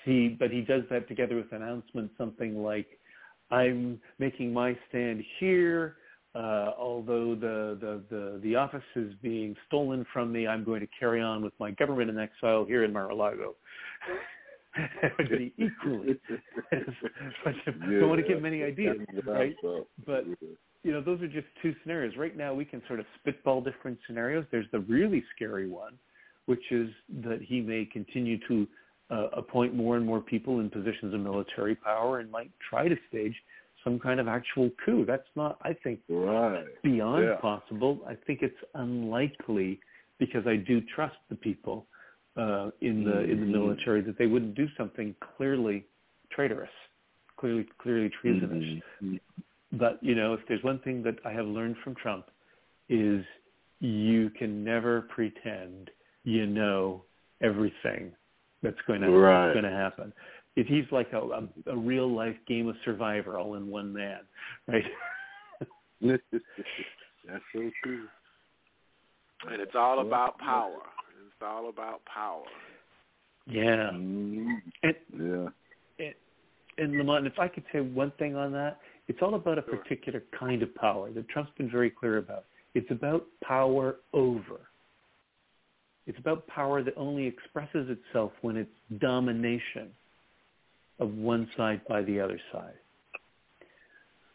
he but he does that together with an announcement, something like, "I'm making my stand here." Uh, although the, the, the, the office is being stolen from me, I'm going to carry on with my government in exile here in Mar-a-Lago. be equally. but I don't want to give many ideas, That's what I right? But you know, those are just two scenarios. Right now, we can sort of spitball different scenarios. There's the really scary one, which is that he may continue to uh, appoint more and more people in positions of military power and might try to stage some kind of actual coup. That's not, I think, right. beyond Yeah. possible. I think it's unlikely because I do trust the people uh, in the in the Mhm. military that they wouldn't do something clearly traitorous, clearly clearly treasonous. Mhm. But you know, if there's one thing that I have learned from Trump is you can never pretend you know everything that's going to Right. that's going to happen. If he's like a, a, a real life game of Survivor all in one man, right? That's so true. And it's all about power. It's all about power. yeah. Mhm. And Yeah. and Lamont, if I could say one thing on that, it's all about a Sure. particular kind of power that Trump's been very clear about. It's about power over. It's about power that only expresses itself when it's domination of one side by the other side.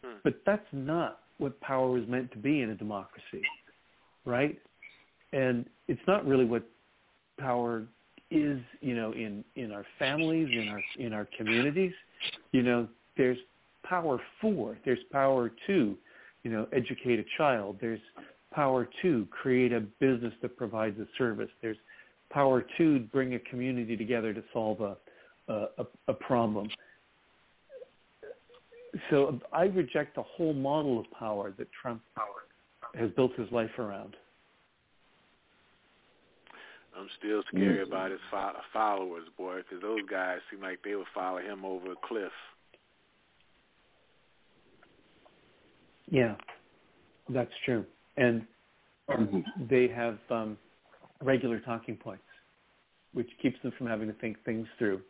Hmm. But that's not what power is meant to be in a democracy, right? And it's not really what power is, you know, in in our families, in our in our communities, you know, there's power for, there's power to, you know, educate a child. There's power to create a business that provides a service. There's power to bring a community together to solve a a, a problem. So I reject the whole model of power that Trump has built his life around. I'm still scary about his fo- followers, boy, because those guys seem like they would follow him over a cliff. Yeah, that's true. And they have um, regular talking points, which keeps them from having to think things through.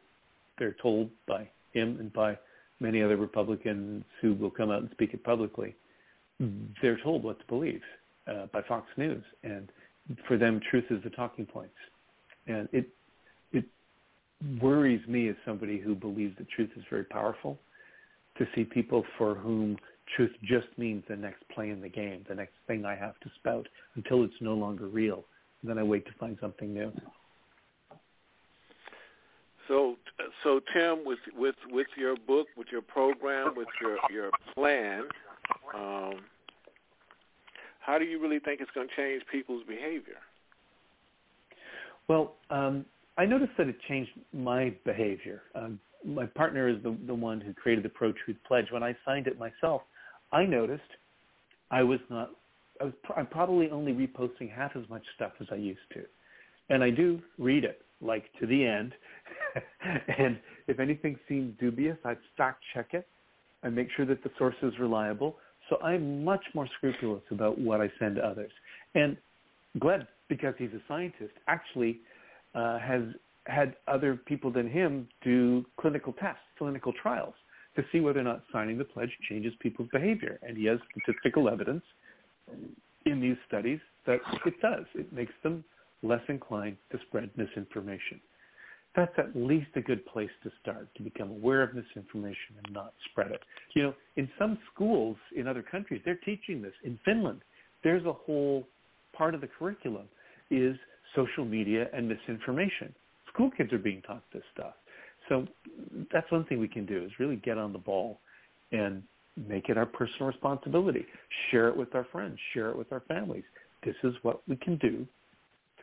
They're told by him and by many other Republicans who will come out and speak it publicly. They're told what to believe uh, by Fox News, and for them, truth is the talking points. And it it worries me as somebody who believes that truth is very powerful to see people for whom truth just means the next play in the game, the next thing I have to spout until it's no longer real. And then I wait to find something new. So, so Tim, with with with your book, with your program, with your your plan, um, how do you really think it's going to change people's behavior? Well, um, I noticed that it changed my behavior. Um, my partner is the the one who created the Pro Truth Pledge. When I signed it myself, I noticed I was not. I was. I'm probably only reposting half as much stuff as I used to, and I do read it like to the end. and if anything seems dubious, I'd fact check it and make sure that the source is reliable. So I'm much more scrupulous about what I send to others. And Gleb, because he's a scientist, actually uh, has had other people than him do clinical tests, clinical trials to see whether or not signing the pledge changes people's behavior. And he has statistical evidence in these studies that it does. It makes them less inclined to spread misinformation. That's at least a good place to start, to become aware of misinformation and not spread it. You know, in some schools in other countries, they're teaching this. In Finland, there's a whole part of the curriculum is social media and misinformation. School kids are being taught this stuff. So that's one thing we can do is really get on the ball and make it our personal responsibility. Share it with our friends. Share it with our families. This is what we can do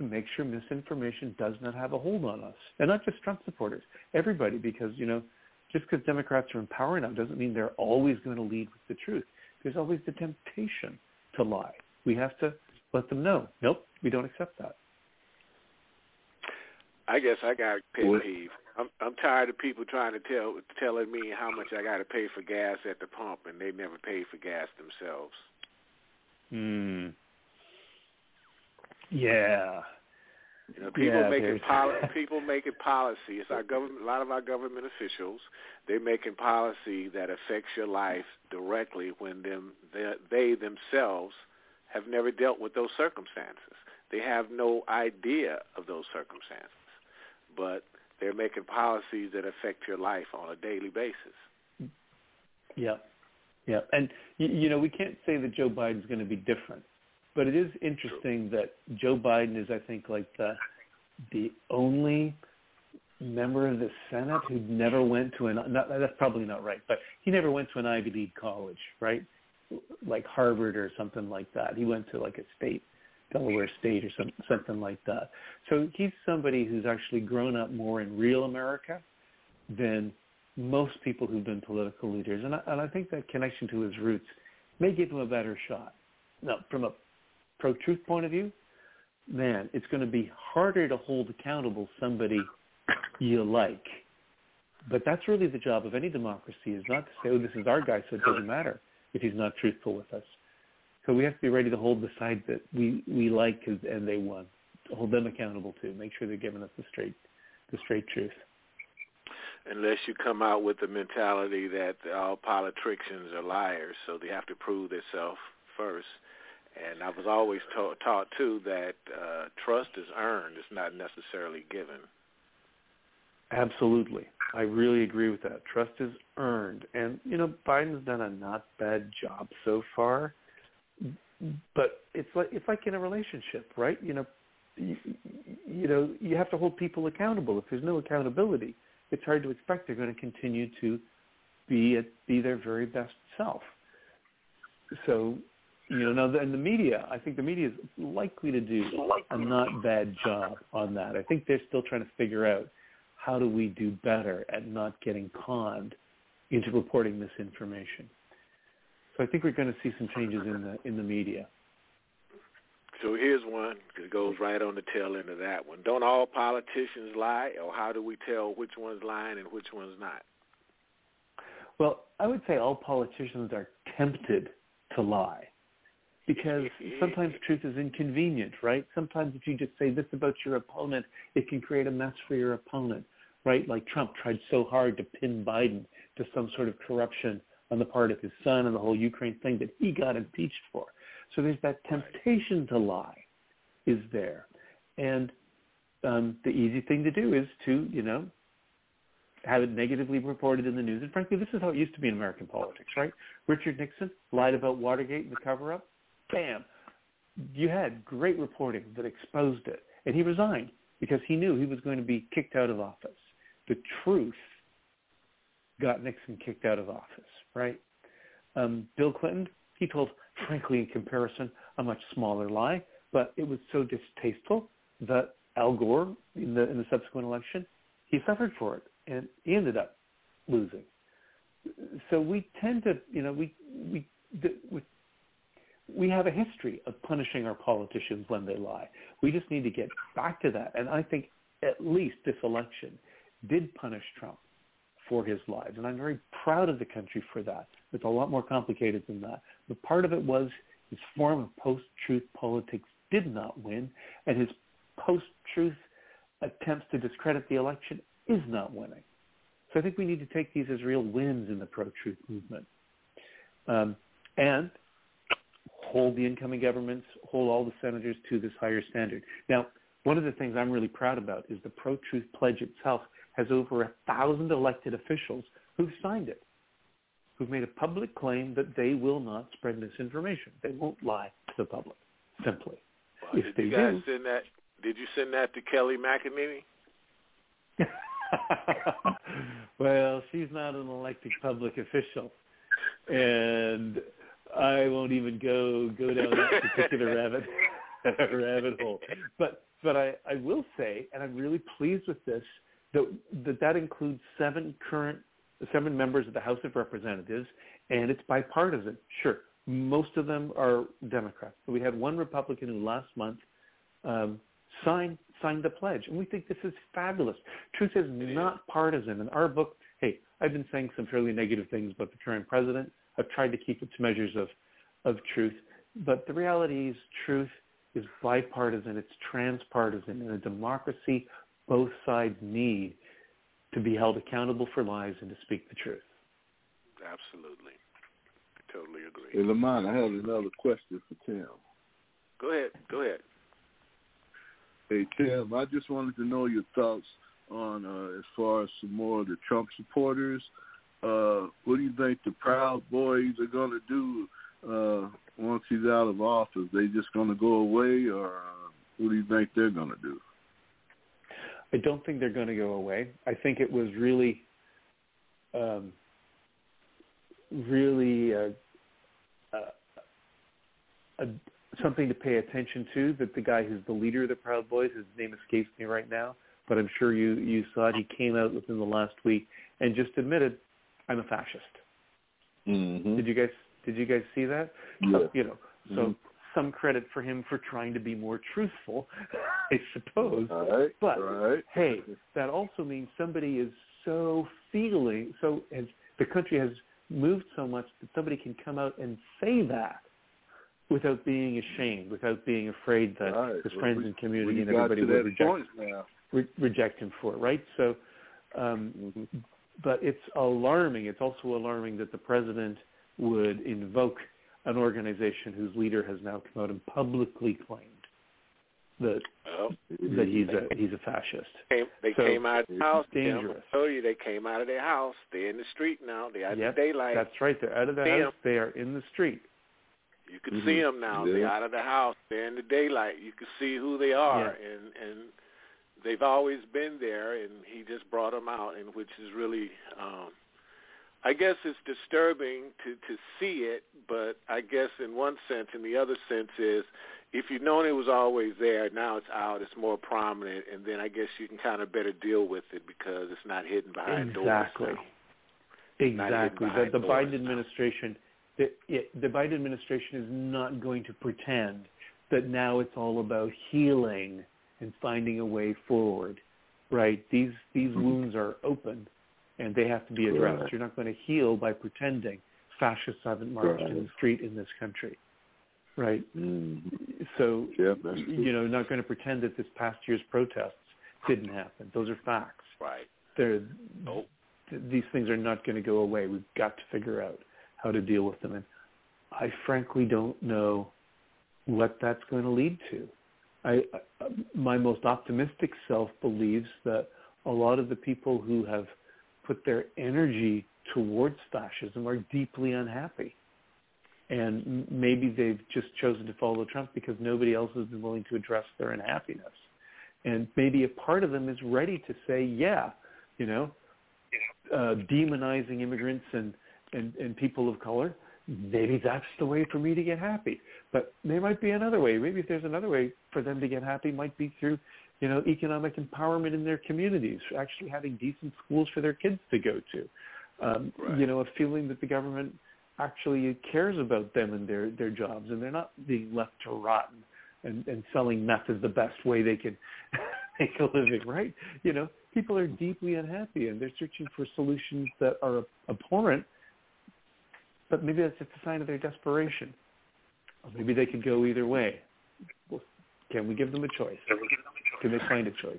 to make sure misinformation does not have a hold on us. And not just Trump supporters, everybody, because, you know, just because Democrats are in power now doesn't mean they're always going to lead with the truth. There's always the temptation to lie. We have to let them know, nope, we don't accept that. I guess I got a pet peeve. I'm I'm tired of people trying to tell telling me how much I got to pay for gas at the pump, and they never pay for gas themselves. Hmm. Yeah. You know, people Yeah, making poli- people making policy. It's our government. A lot of our government officials they're making policy that affects your life directly when them they, they themselves have never dealt with those circumstances. They have no idea of those circumstances, but they're making policies that affect your life on a daily basis. Yeah, yeah, and you, you know we can't say that Joe Biden's going to be different, but it is interesting that Joe Biden is, I think, like the the only member of the Senate who never went to an. Not, that's probably not right, but he never went to an Ivy League college, right? Like Harvard or something like that. He went to like a state, Delaware State or some, something like that. So he's somebody who's actually grown up more in real America than most people who've been political leaders. And I, and I think that connection to his roots may give him a better shot. Now, from a pro-truth point of view, man, it's going to be harder to hold accountable somebody you like. But that's really the job of any democracy is not to say, oh, this is our guy, so it doesn't matter if he's not truthful with us. So we have to be ready to hold the side that we, we like and they won, to hold them accountable to, make sure they're giving us the straight, the straight truth. Unless you come out with the mentality that all politicians are liars, so they have to prove themselves first. And I was always taught, taught too that uh, trust is earned; it's not necessarily given. Absolutely. I really agree with that. Trust is earned. And, you know, Biden's done a not bad job so far. But it's like it's like in a relationship, right? You know, you, you know, you have to hold people accountable. If there's no accountability, it's hard to expect they're going to continue to be at, be their very best self. So, you know, now and the media, I think the media is likely to do a not bad job on that. I think they're still trying to figure out how do we do better at not getting conned into reporting misinformation. So I think we're going to see some changes in the in the media. So here's one that goes right on the tail end of that one. Don't all politicians lie, or how do we tell which one's lying and which one's not? Well, I would say all politicians are tempted to lie because sometimes truth is inconvenient, right? Sometimes if you just say this about your opponent, it can create a mess for your opponent, right? Like Trump tried so hard to pin Biden to some sort of corruption on the part of his son and the whole Ukraine thing that he got impeached for. So there's that temptation to lie is there. And um, the easy thing to do is to, you know, have it negatively reported in the news. And frankly, this is how it used to be in American politics, right? Richard Nixon lied about Watergate and the cover-up. Bam. You had great reporting that exposed it. And he resigned because he knew he was going to be kicked out of office. The truth got Nixon kicked out of office, right? Um, Bill Clinton, he told, frankly, in comparison, a much smaller lie, but it was so distasteful that Al Gore, in the in the subsequent election, he suffered for it, and he ended up losing. So we tend to, you know, we we we we have a history of punishing our politicians when they lie. We just need to get back to that, and I think at least this election did punish Trump for his lies. And I'm very proud of the country for that. It's a lot more complicated than that. But part of it was his form of post-truth politics did not win, and his post-truth attempts to discredit the election is not winning. So I think we need to take these as real wins in the pro-truth movement. Um, and hold the incoming governments, hold all the senators to this higher standard. Now, one of the things I'm really proud about is the pro-truth pledge itself has over a thousand elected officials who've signed it, who've made a public claim that they will not spread misinformation. They won't lie to the public, simply. Well, if did you guys do, send that? Did you send that to Kelly McEnany? well, she's not an elected public official, and I won't even go go down that particular rabbit rabbit hole. But but I, I will say, and I'm really pleased with this, that that, that includes seven current seven members of the House of Representatives, and it's bipartisan. Sure, most of them are Democrats, but we had one Republican who last month um, signed signed the pledge, and we think this is fabulous. Truth is not partisan. In our book, hey, I've been saying some fairly negative things about the current president. I've tried to keep it to measures of of truth, but the reality is truth is bipartisan. It's transpartisan. In a democracy, both sides need to be held accountable for lies and to speak the truth. Absolutely. I totally agree. Hey, Lamont, I have another question for Tim. Go ahead. Go ahead. Hey, Tim, I just wanted to know your thoughts on uh, as far as some more of the Trump supporters. Uh, what do you think the Proud Boys are going to do uh, once he's out of office? They just going to go away, or uh, what do you think they're going to do? I don't think they're going to go away. I think it was really, um, really uh, uh, something to pay attention to. That the guy who's the leader of the Proud Boys, his name escapes me right now, but I'm sure you you saw it. He came out within the last week and just admitted, "I'm a fascist." Mm-hmm. Did you guys Did you guys see that? Yeah. So, you know, so Mhm. some credit for him for trying to be more truthful, I suppose. Right. But right. hey, that also means somebody is so feeling, so has the country has moved so much that somebody can come out and say that without being ashamed, without being afraid that right. his friends we- and community and everybody would reject re- reject him for it, right? So, um, Mm-hmm. But it's alarming. It's also alarming that the president would invoke an organization whose leader has now come out and publicly claimed that Well, that he's a he's a fascist. came, they So, came out of the house. Dangerous. I told you they came out of their house. They're in the street now. They're out Yep, in daylight. That's right. They're out of the Bam. house. They are in the street. You can Mhm. see them now. Yeah. They're out of the house. They're in the daylight. You can see who they are, Yeah. and and they've always been there. And he just brought them out, and which is really, um, I guess, it's disturbing to to see it. But I guess in one sense, and the other sense is, if you've known it was always there, now it's out. It's more prominent, and then I guess you can kind of better deal with it because it's not hidden behind Exactly. doors. now. Exactly. The, the Biden administration, the, it, the Biden administration is not going to pretend that now it's all about healing and finding a way forward, right? These these wounds are open, and they have to be addressed. Right. You're not going to heal by pretending fascists haven't marched in the street in this country, right? Mhm. So true. you know, not going to pretend that this past year's protests didn't happen. Those are facts. Right. They're Nope. th- these things are not going to go away. We've got to figure out how to deal with them. And I frankly don't know what that's going to lead to. I, I, my most optimistic self believes that a lot of the people who have put their energy towards fascism are deeply unhappy. And maybe they've just chosen to follow Trump because nobody else has been willing to address their unhappiness. And maybe a part of them is ready to say, yeah, you know, uh, demonizing immigrants and, and, and people of color, maybe that's the way for me to get happy. But there might be another way. Maybe if there's another way for them to get happy, might be through, you know, economic empowerment in their communities, actually having decent schools for their kids to go to. Um, Right. You know, a feeling that the government actually cares about them and their their jobs, and they're not being left to rot and, and, and selling meth is the best way they can make a living, right? You know, people are deeply unhappy and they're searching for solutions that are abhorrent, but maybe that's just a sign of their desperation. Or maybe they could go either way. Well, can we give them a choice? Can they find a choice?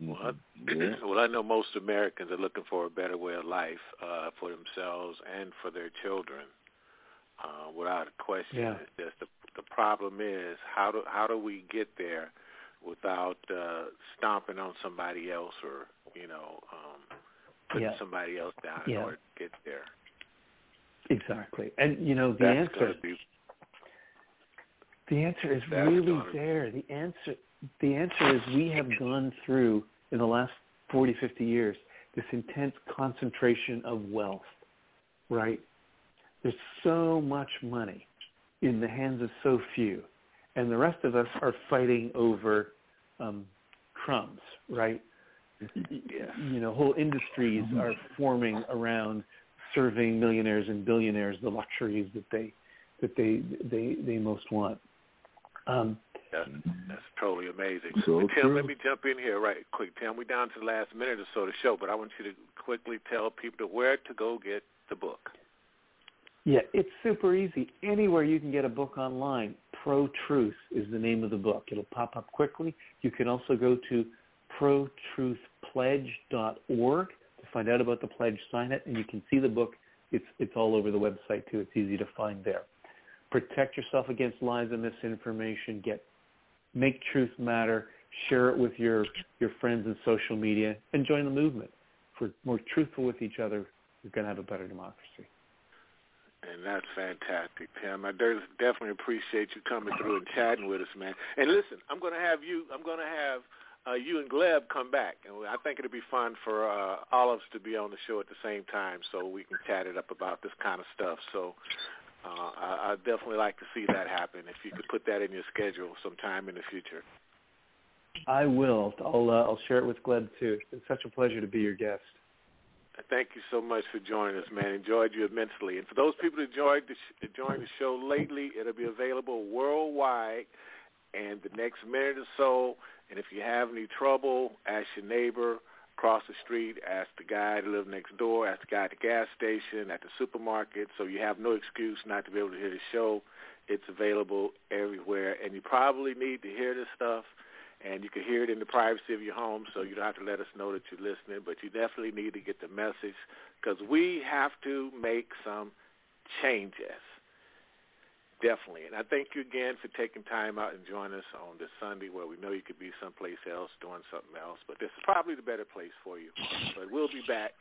Well, I, Yeah. well, I know most Americans are looking for a better way of life uh, for themselves and for their children, uh, without a question. Yeah. It's just the the problem is how do how do we get there without uh, stomping on somebody else or you know um, putting Yeah. somebody else down in order to get there. Exactly. And you know, the That's answer be The answer is really there. The answer the answer is we have gone through in the last 40, 50 years this intense concentration of wealth, right? There's so much money in the hands of so few, and the rest of us are fighting over um, crumbs, right? Yes. You know, whole industries are forming around serving millionaires and billionaires the luxuries that they that they they they most want. Um, That's, that's totally amazing. So Tim, true. let me jump in here right quick. Tim, we're down to the last minute or so of the show, but I want you to quickly tell people to where to go get the book. yeah, it's super easy. Anywhere you can get a book online, Pro Truth is the name of the book. It'll pop up quickly. You can also go to protruthpledge.org to find out about the pledge, sign it, and you can see the book. It's it's all over the website too. It's easy to find there. Protect yourself against lies and misinformation. Get make truth matter. Share it with your your friends in social media and join the movement. We're more truthful with each other, we're going to have a better democracy. And that's fantastic, Tim. I definitely appreciate you coming through and chatting with us, man. And listen, I'm going to have you. I'm going to have uh, you and Gleb come back, and I think it'll be fun for uh, all of us to be on the show at the same time, so we can chat it up about this kind of stuff. So uh, I, I'd definitely like to see that happen. If you could put that in your schedule sometime in the future. I will. I'll uh, I'll share it with Gleb too. It's such a pleasure to be your guest. Thank you so much for joining us, man. Enjoyed you immensely. And for those people who enjoyed the sh- joined the show lately, it'll be available worldwide. And the next minute or so, and if you have any trouble, ask your neighbor across the street, ask the guy to live next door, ask the guy at the gas station, at the supermarket. So you have no excuse not to be able to hear the show. It's available everywhere, and you probably need to hear this stuff and you can hear it in the privacy of your home, so you don't have to let us know that you're listening. But you definitely need to get the message because we have to make some changes. Definitely. And I thank you again for taking time out and joining us on this Sunday where we know you could be someplace else doing something else. But this is probably the better place for you. But we'll be back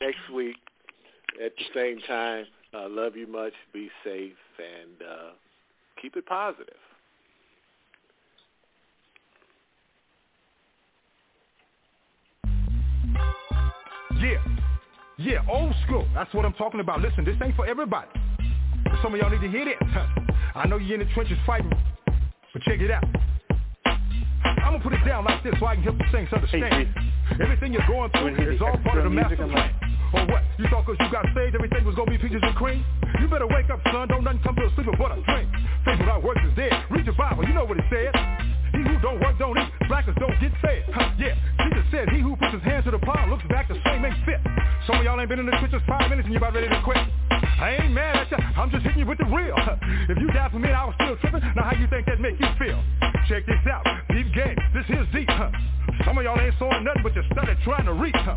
next week at the same time, uh, love you much. Be safe and uh, keep it positive. Yeah. Yeah, old school. That's what I'm talking about. Listen, this ain't for everybody. Some of y'all need to hear this. I know you're in the trenches fighting, but check it out. I'm gonna put it down like this so I can help the saints understand. Everything you're going through is all part of the master plan. Or what? You thought cause you got saved everything was gonna be peaches and cream? You better wake up, son. Don't nothing come to a sleeper but a dream. Faith without works is dead. Read your Bible. You know what it says. He who don't work don't eat. Slackers don't get fed. Huh, yeah. Jesus said, he who puts his hand to the plow looks back the same ain't fit. Some of y'all ain't been in the trenches five minutes and you about ready to quit. I ain't mad at you. I'm just hitting you with the real. If you died for me I was still tripping, now how you think that make you feel? Check this out. Deep game. This here's deep. Huh? Some of y'all ain't sowing nothing but you started trying to reach. Huh?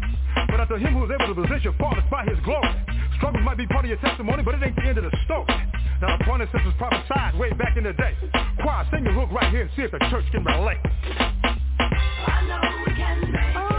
But unto him who is able to possess your fathers by his glory. Struggles might be part of your testimony, but it ain't the end of the story. Now the point is this was prophesied way back in the day. Choir, sing your hook right here and see if the church can relate. I know we can make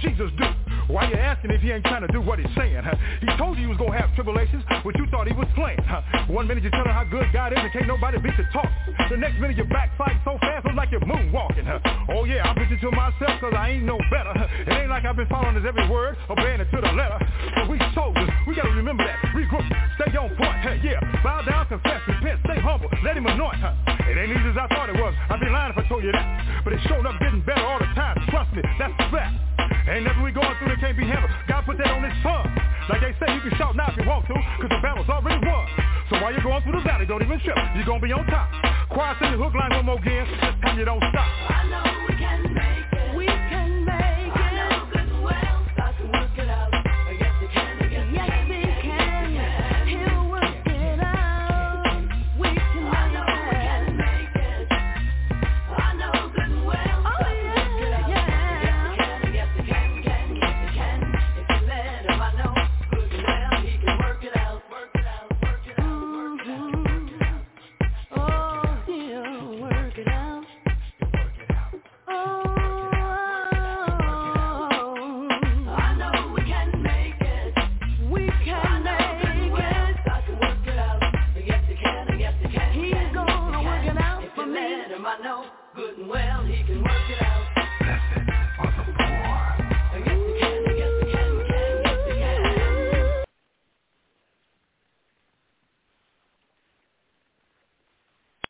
Jesus do? Why you asking if he ain't trying to do what he's saying? Huh? He told you he was going to have tribulations, but you thought he was playing. Huh? One minute you tell him how good God is and can't nobody beat the talk. The next minute you backslide so fast, look like you're moonwalking. Huh? Oh yeah, I'm preaching to myself cause I ain't no better. It ain't like I've been following his every word, obeying it to the letter. But we soldiers, we gotta remember that. Regroup, stay on point. Hey, yeah, bow down, confess, repent, stay humble, let him anoint. Huh? It ain't easy as I thought it was. I'd be lying if I told you that. But it's showing up getting better all the time. Trust me, that's the fact. Ain't nothing we going through that can't be handled. God put that on his son. Like they say, you can shout now if you want to, cause the battle's already won. So while you're going through the valley, don't even trip. You're gonna be on top. Choir, sing the hook line one more again. This time you don't stop.